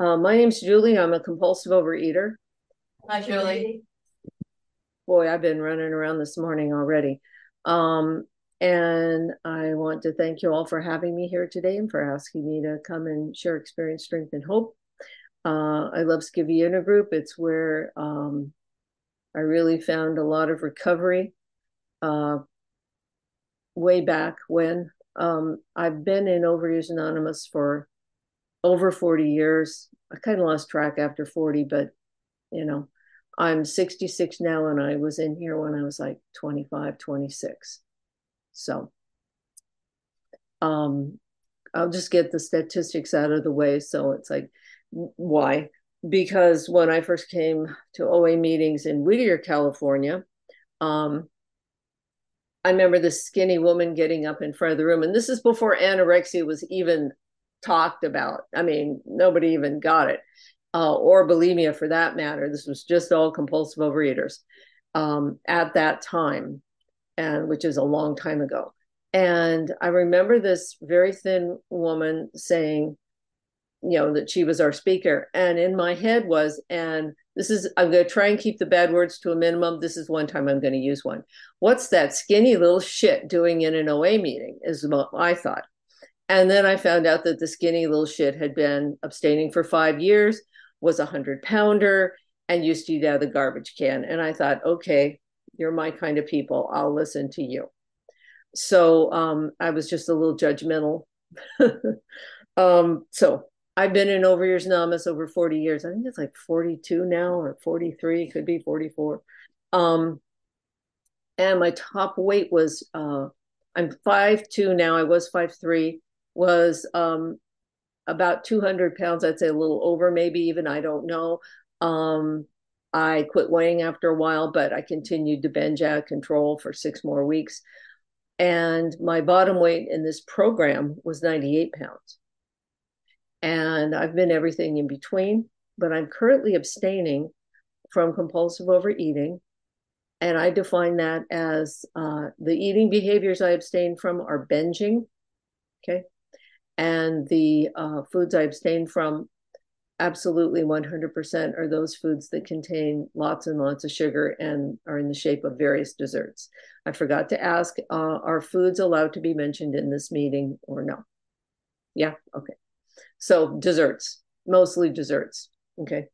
Uh, my name's Julie. I'm a compulsive overeater. Hi, Julie. Boy, I've been running around this morning already. Um, and I want to thank you all for having me here today and for asking me to come and share experience, strength, and hope. Uh, I love Skiviana Group. It's where um, I really found a lot of recovery uh, way back when. Um, I've been in Overeaters Anonymous for over 40 years. I kind of lost track after 40, but you know, I'm 66 now and I was in here when I was like 25, 26. So um I'll just get the statistics out of the way. So it's like, why? Because when I first came to OA meetings in Whittier, California, um, I remember this skinny woman getting up in front of the room, and this is before anorexia was even talked about. I mean, nobody even got it, uh, or bulimia for that matter. This was just all compulsive overeaters um, at that time, and which is a long time ago. And I remember this very thin woman saying, you know, that she was our speaker. And in my head was, and this is, I'm going to try and keep the bad words to a minimum. This is one time I'm going to use one. What's that skinny little shit doing in an OA meeting? Is what I thought. And then I found out that the skinny little shit had been abstaining for five years, was a hundred pounder, and used to eat out of the garbage can. And I thought, okay, you're my kind of people. I'll listen to you. So um, I was just a little judgmental. um, so I've been in Overeaters Anonymous over 40 years. I think it's like 42 now or 43, could be 44. Um, and my top weight was uh, I'm five two now. I was five three was um, about 200 pounds. I'd say a little over, maybe even, I don't know. Um, I quit weighing after a while, but I continued to binge out of control for six more weeks. And my bottom weight in this program was 98 pounds. And I've been everything in between, but I'm currently abstaining from compulsive overeating. And I define that as uh, the eating behaviors I abstain from are binging. Okay and the uh, foods I abstain from absolutely 100% are those foods that contain lots and lots of sugar and are in the shape of various desserts. I forgot to ask uh, are foods allowed to be mentioned in this meeting or no? Yeah, okay. So desserts, mostly desserts. Okay.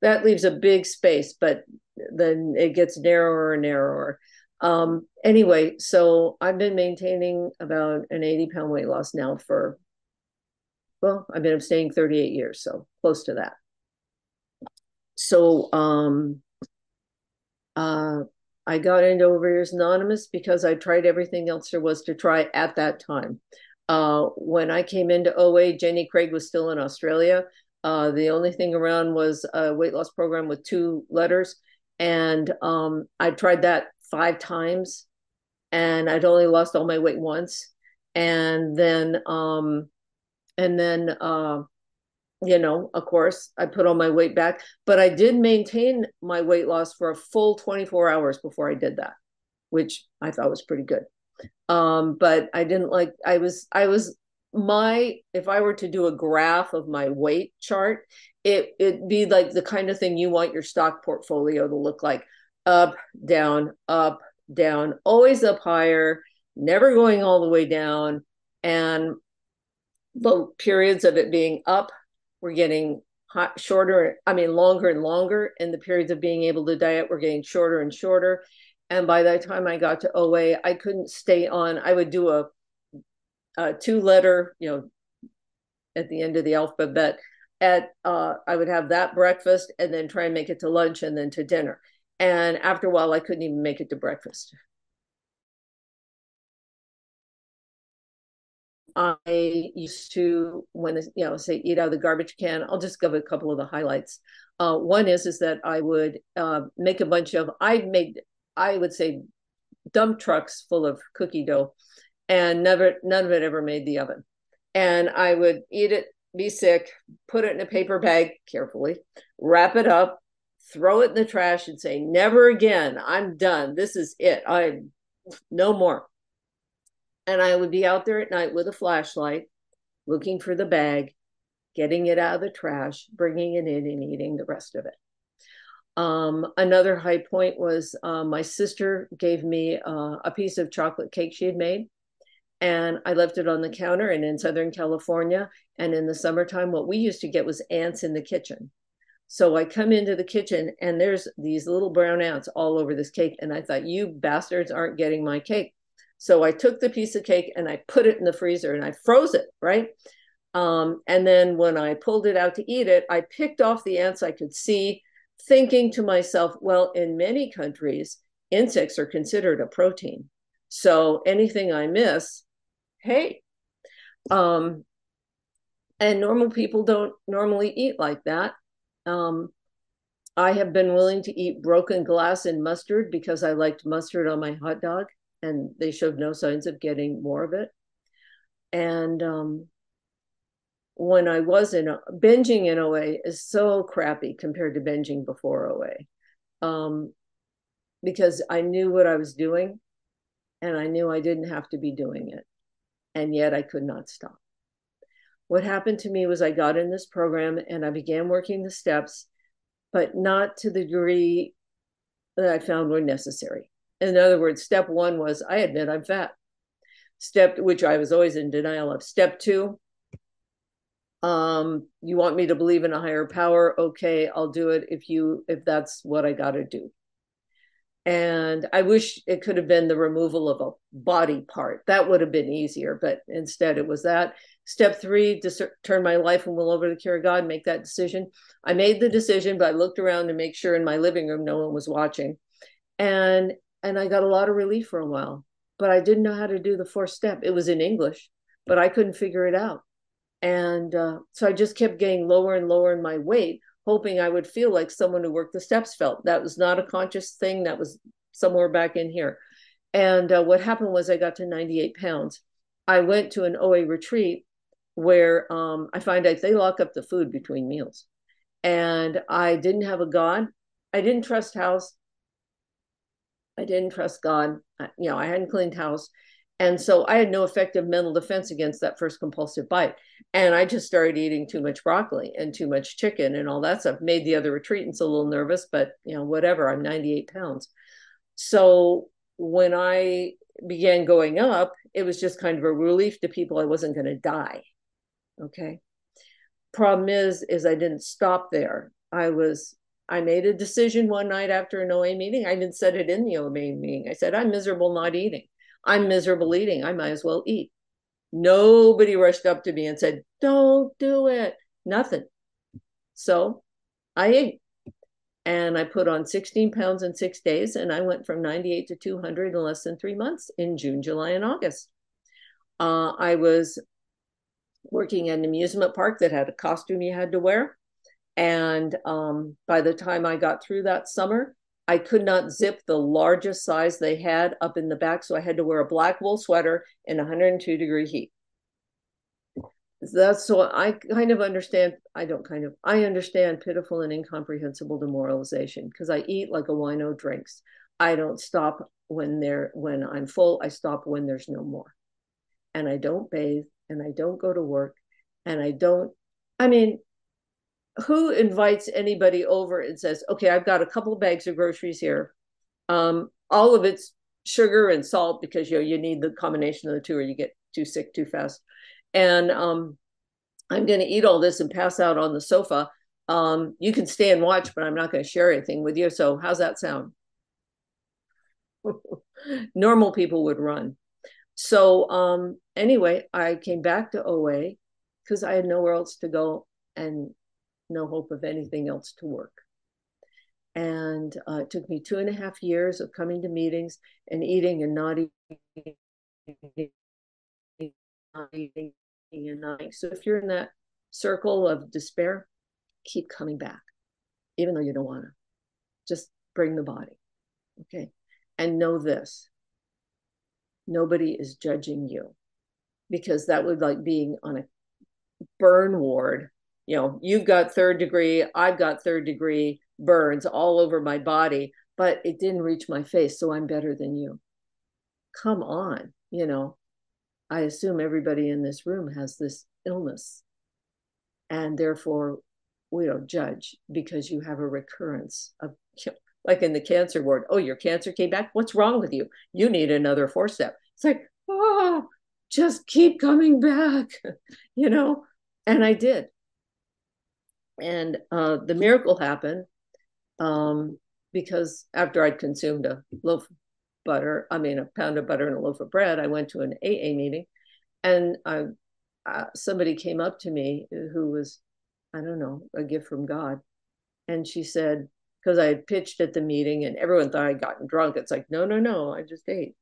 That leaves a big space, but then it gets narrower and narrower. Um, anyway, so I've been maintaining about an 80 pound weight loss now for, well, I've been abstaining 38 years, so close to that. So um, uh, I got into Overeaters Anonymous because I tried everything else there was to try at that time. Uh, when I came into OA, Jenny Craig was still in Australia. Uh, the only thing around was a weight loss program with two letters. And um, I tried that five times and I'd only lost all my weight once. And then, um, and then, uh, you know, of course, I put all my weight back, but I did maintain my weight loss for a full 24 hours before I did that, which I thought was pretty good. Um, but I didn't like, I was, I was, my, if I were to do a graph of my weight chart, it, it'd be like the kind of thing you want your stock portfolio to look like up, down, up, down, always up higher, never going all the way down. And the periods of it being up were getting hot, shorter, I mean, longer and longer. And the periods of being able to diet were getting shorter and shorter. And by the time I got to OA, I couldn't stay on. I would do a, a two letter, you know, at the end of the alphabet. At uh, I would have that breakfast and then try and make it to lunch and then to dinner. And after a while, I couldn't even make it to breakfast. I used to, when you know, say eat out of the garbage can. I'll just give a couple of the highlights. Uh, one is is that I would uh, make a bunch of. I made, I would say, dump trucks full of cookie dough, and never, none of it ever made the oven. And I would eat it, be sick, put it in a paper bag carefully, wrap it up, throw it in the trash and say, never again. I'm done. This is it. I no more. And I would be out there at night with a flashlight looking for the bag, getting it out of the trash, bringing it in, and eating the rest of it. Um, another high point was uh, my sister gave me uh, a piece of chocolate cake she had made, and I left it on the counter. And in Southern California, and in the summertime, what we used to get was ants in the kitchen. So I come into the kitchen, and there's these little brown ants all over this cake. And I thought, you bastards aren't getting my cake. So I took the piece of cake and I put it in the freezer and I froze it, right? Um, and then when I pulled it out to eat it, I picked off the ants I could see thinking to myself, well, in many countries, insects are considered a protein. So anything I miss, hey. Um, and normal people don't normally eat like that. Um, I have been willing to eat broken glass and mustard because I liked mustard on my hot dog, and they showed no signs of getting more of it. And um, when I was in binging in OA is so crappy compared to binging before OA. Um, because I knew what I was doing and I knew I didn't have to be doing it. And yet I could not stop. What happened to me was I got in this program and I began working the steps, but not to the degree that I found were necessary. In other words, step one was I admit I'm fat. Step, which I was always in denial of. Step two, um you want me to believe in a higher power okay i'll do it if you if that's what i got to do and i wish it could have been the removal of a body part that would have been easier but instead it was that step three dis- turn my life and will over to the care of god make that decision i made the decision but i looked around to make sure in my living room no one was watching and and i got a lot of relief for a while but i didn't know how to do the fourth step it was in english but i couldn't figure it out and uh, so I just kept getting lower and lower in my weight, hoping I would feel like someone who worked the steps felt. That was not a conscious thing, that was somewhere back in here. And uh, what happened was I got to 98 pounds. I went to an OA retreat where um, I find out they lock up the food between meals. And I didn't have a God. I didn't trust house. I didn't trust God. You know, I hadn't cleaned house. And so I had no effective mental defense against that first compulsive bite. And I just started eating too much broccoli and too much chicken and all that stuff. Made the other retreatants a little nervous, but you know, whatever. I'm 98 pounds. So when I began going up, it was just kind of a relief to people I wasn't going to die. Okay. Problem is, is I didn't stop there. I was I made a decision one night after an OA meeting. I even said it in the OA meeting. I said, I'm miserable not eating. I'm miserable eating. I might as well eat. Nobody rushed up to me and said, Don't do it. Nothing. So I ate and I put on 16 pounds in six days and I went from 98 to 200 in less than three months in June, July, and August. Uh, I was working at an amusement park that had a costume you had to wear. And um, by the time I got through that summer, I could not zip the largest size they had up in the back, so I had to wear a black wool sweater in 102 degree heat. That's so I kind of understand. I don't kind of I understand pitiful and incomprehensible demoralization because I eat like a wino drinks. I don't stop when they're when I'm full. I stop when there's no more, and I don't bathe and I don't go to work, and I don't. I mean, who invites anybody over and says, okay, I've got a couple of bags of groceries here. Um, all of it's sugar and salt because you know you need the combination of the two or you get too sick too fast. And um, I'm going to eat all this and pass out on the sofa. Um, you can stay and watch, but I'm not going to share anything with you. So how's that sound? Normal people would run. So um, anyway, I came back to OA because I had nowhere else to go and no hope of anything else to work. And uh, it took me two and a half years of coming to meetings and eating and not eating, not eating and not eating. So if you're in that circle of despair, keep coming back, even though you don't want to. Just bring the body. Okay. And know this nobody is judging you because that would like being on a burn ward you know, you've got third degree, I've got third degree burns all over my body, but it didn't reach my face, so I'm better than you. Come on, you know. I assume everybody in this room has this illness. and therefore we don't judge because you have a recurrence of like in the cancer ward oh your cancer came back what's wrong with you you need another fourth step it's like oh just keep coming back you know and i did and uh, the miracle happened um, because after i'd consumed a loaf of butter i mean a pound of butter and a loaf of bread i went to an aa meeting and I, uh, somebody came up to me who was I don't know, a gift from God. And she said, because I had pitched at the meeting and everyone thought I'd gotten drunk. It's like, no, no, no, I just ate.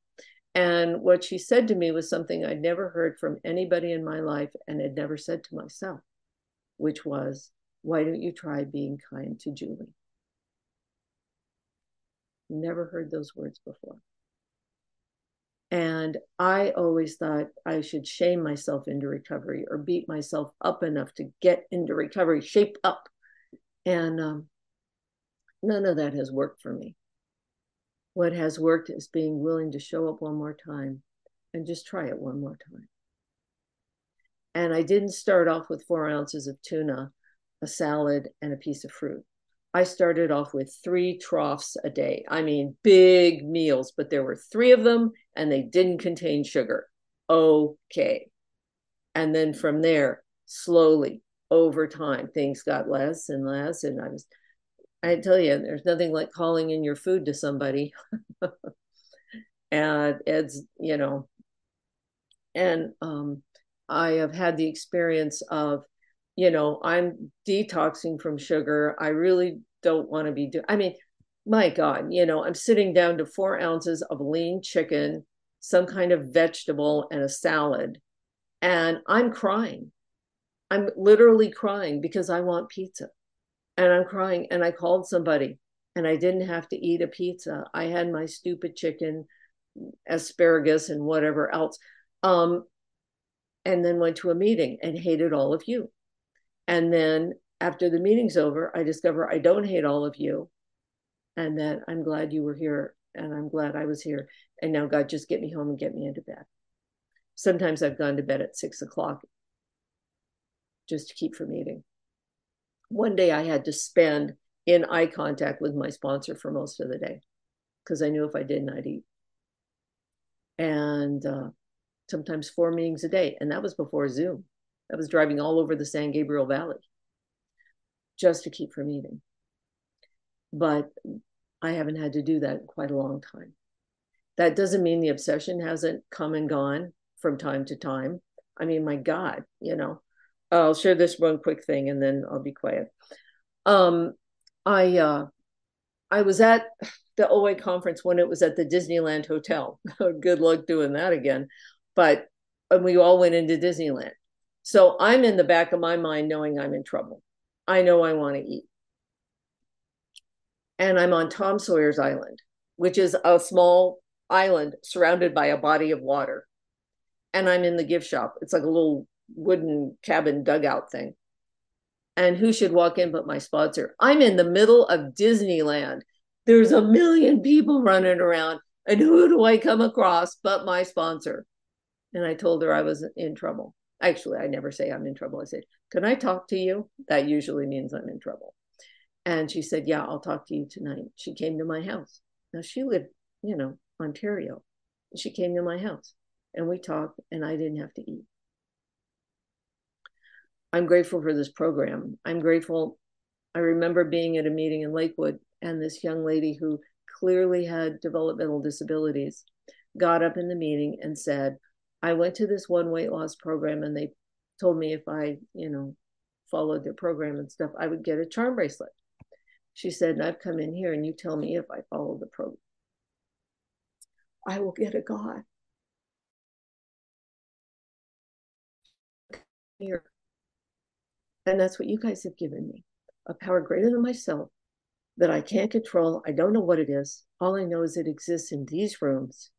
And what she said to me was something I'd never heard from anybody in my life and had never said to myself, which was, why don't you try being kind to Julie? Never heard those words before. And I always thought I should shame myself into recovery or beat myself up enough to get into recovery, shape up. And um, none of that has worked for me. What has worked is being willing to show up one more time and just try it one more time. And I didn't start off with four ounces of tuna, a salad, and a piece of fruit. I started off with three troughs a day. I mean, big meals, but there were three of them and they didn't contain sugar. Okay. And then from there, slowly over time, things got less and less. And I was, I tell you, there's nothing like calling in your food to somebody. and it's, you know, and um, I have had the experience of you know, I'm detoxing from sugar. I really don't want to be doing, I mean, my God, you know, I'm sitting down to four ounces of lean chicken, some kind of vegetable, and a salad. And I'm crying. I'm literally crying because I want pizza. And I'm crying. And I called somebody and I didn't have to eat a pizza. I had my stupid chicken, asparagus, and whatever else. Um, and then went to a meeting and hated all of you. And then after the meeting's over, I discover I don't hate all of you and that I'm glad you were here and I'm glad I was here. And now, God, just get me home and get me into bed. Sometimes I've gone to bed at six o'clock just to keep from eating. One day I had to spend in eye contact with my sponsor for most of the day because I knew if I didn't, I'd eat. And uh, sometimes four meetings a day. And that was before Zoom. I was driving all over the San Gabriel Valley just to keep from eating. But I haven't had to do that in quite a long time. That doesn't mean the obsession hasn't come and gone from time to time. I mean, my God, you know, I'll share this one quick thing and then I'll be quiet. Um, I uh, I was at the OA conference when it was at the Disneyland Hotel. Good luck doing that again. But and we all went into Disneyland. So I'm in the back of my mind knowing I'm in trouble. I know I want to eat. And I'm on Tom Sawyer's Island, which is a small island surrounded by a body of water. And I'm in the gift shop. It's like a little wooden cabin dugout thing. And who should walk in but my sponsor? I'm in the middle of Disneyland. There's a million people running around. And who do I come across but my sponsor? And I told her I was in trouble. Actually, I never say I'm in trouble. I say, Can I talk to you? That usually means I'm in trouble. And she said, Yeah, I'll talk to you tonight. She came to my house. Now, she lived, you know, Ontario. She came to my house and we talked, and I didn't have to eat. I'm grateful for this program. I'm grateful. I remember being at a meeting in Lakewood, and this young lady who clearly had developmental disabilities got up in the meeting and said, I went to this one weight loss program and they told me if I, you know, followed their program and stuff, I would get a charm bracelet. She said, I've come in here and you tell me if I follow the program. I will get a God. Here. And that's what you guys have given me a power greater than myself that I can't control. I don't know what it is. All I know is it exists in these rooms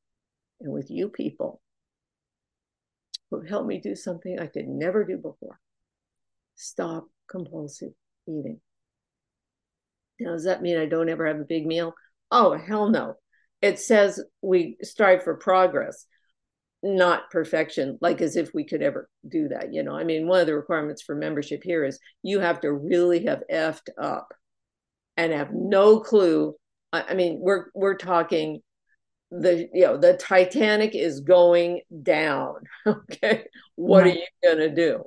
and with you people who helped me do something I could never do before stop compulsive eating. Now, does that mean I don't ever have a big meal? Oh, hell no. It says we strive for progress. Not perfection, like as if we could ever do that. You know, I mean, one of the requirements for membership here is you have to really have effed up and have no clue. I, I mean, we're we're talking the you know the Titanic is going down. Okay, what right. are you gonna do?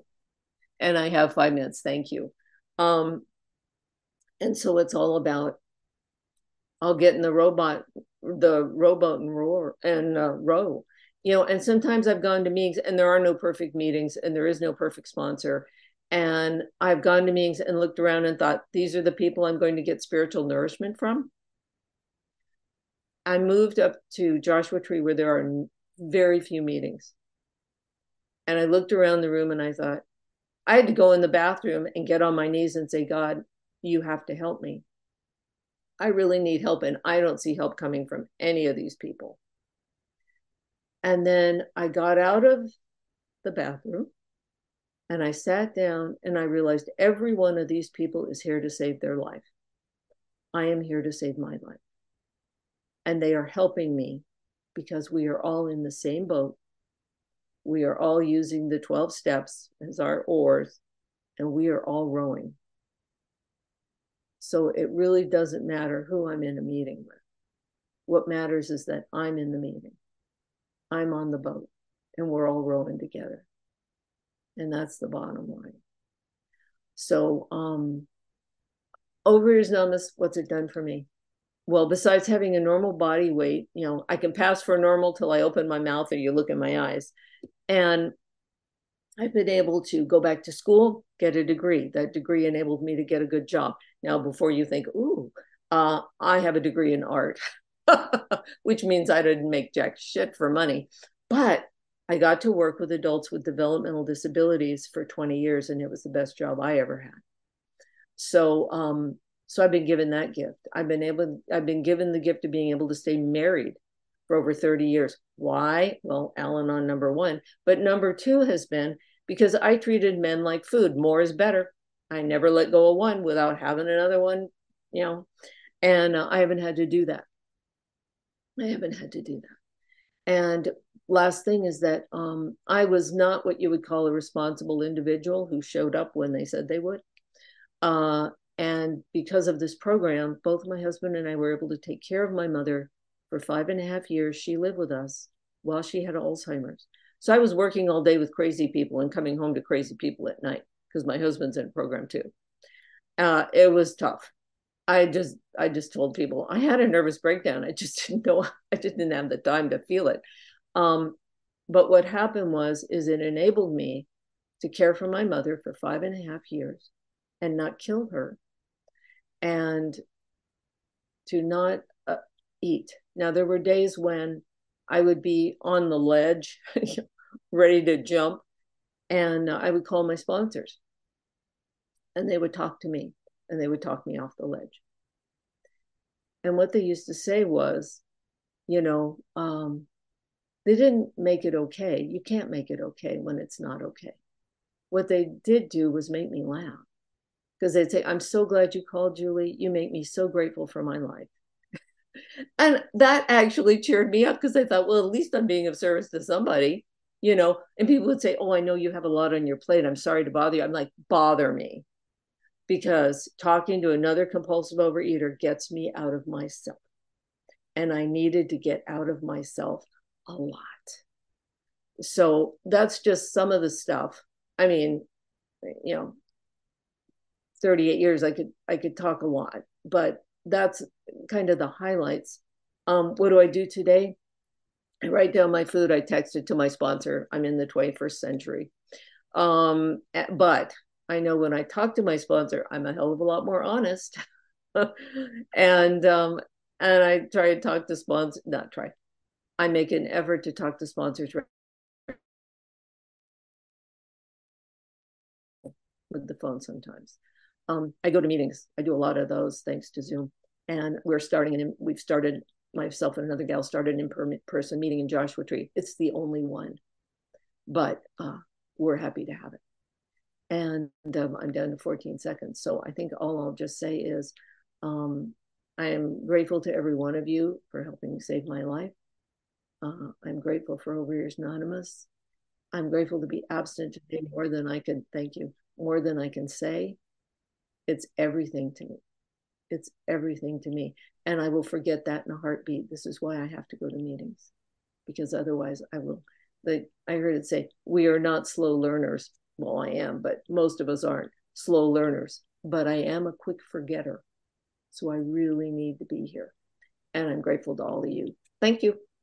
And I have five minutes. Thank you. Um, and so it's all about. I'll get in the robot, the rowboat and roar and uh, row you know and sometimes i've gone to meetings and there are no perfect meetings and there is no perfect sponsor. And i've gone to meetings and looked around and thought these are the people i'm going to get spiritual nourishment from. I moved up to joshua tree where there are very few meetings. And i looked around the room and i thought i had to go in the bathroom and get on my knees and say god you have to help me. I really need help and i don't see help coming from any of these people and then I got out of the bathroom and I sat down and I realized every one of these people is here to save their life. I am here to save my life. And they are helping me because we are all in the same boat. We are all using the 12 steps as our oars, and we are all rowing. So it really doesn't matter who I'm in a meeting with. What matters is that I'm in the meeting. I'm on the boat and we're all rowing together. And that's the bottom line. So, um, Overeaters Anonymous, what's it done for me? Well, besides having a normal body weight, you know, I can pass for normal till I open my mouth or you look in my eyes. And I've been able to go back to school, get a degree. That degree enabled me to get a good job. Now, before you think, ooh, uh, I have a degree in art. which means I didn't make jack shit for money. But I got to work with adults with developmental disabilities for 20 years, and it was the best job I ever had. So, um, so I've been given that gift. I've been able, I've been given the gift of being able to stay married for over 30 years. Why? Well, Al-Anon number one, but number two has been because I treated men like food. More is better. I never let go of one without having another one, you know, and uh, I haven't had to do that. I haven't had to do that. And last thing is that um, I was not what you would call a responsible individual who showed up when they said they would. Uh, and because of this program, both my husband and I were able to take care of my mother for five and a half years. She lived with us while she had Alzheimer's. So I was working all day with crazy people and coming home to crazy people at night because my husband's in a program too. Uh, it was tough. I just I just told people I had a nervous breakdown. I just didn't know I just didn't have the time to feel it. Um, but what happened was is it enabled me to care for my mother for five and a half years and not kill her and to not uh, eat. Now there were days when I would be on the ledge, ready to jump, and I would call my sponsors, and they would talk to me and they would talk me off the ledge. And what they used to say was, you know, um, they didn't make it okay. You can't make it okay when it's not okay. What they did do was make me laugh because they'd say, I'm so glad you called, Julie. You make me so grateful for my life. and that actually cheered me up because I thought, well, at least I'm being of service to somebody, you know. And people would say, Oh, I know you have a lot on your plate. I'm sorry to bother you. I'm like, bother me because talking to another compulsive overeater gets me out of myself. And I needed to get out of myself a lot. So that's just some of the stuff. I mean, you know, 38 years I could I could talk a lot, but that's kind of the highlights. Um, what do I do today? I write down my food. I text it to my sponsor. I'm in the 21st century. Um, but I know when I talk to my sponsor, I'm a hell of a lot more honest. and um, and I try to talk to sponsors, not try. I make an effort to talk to sponsors with the phone sometimes. Um, I go to meetings. I do a lot of those thanks to Zoom. And we're starting and we've started myself and another gal started an in-person meeting in Joshua Tree. It's the only one, but uh, we're happy to have it and um, I'm down to 14 seconds. So I think all I'll just say is um, I am grateful to every one of you for helping save my life. Uh, I'm grateful for Overeaters Anonymous. I'm grateful to be abstinent today more than I can, thank you, more than I can say. It's everything to me. It's everything to me. And I will forget that in a heartbeat. This is why I have to go to meetings because otherwise I will. The, I heard it say, we are not slow learners. Well, I am, but most of us aren't slow learners. But I am a quick forgetter. So I really need to be here. And I'm grateful to all of you. Thank you.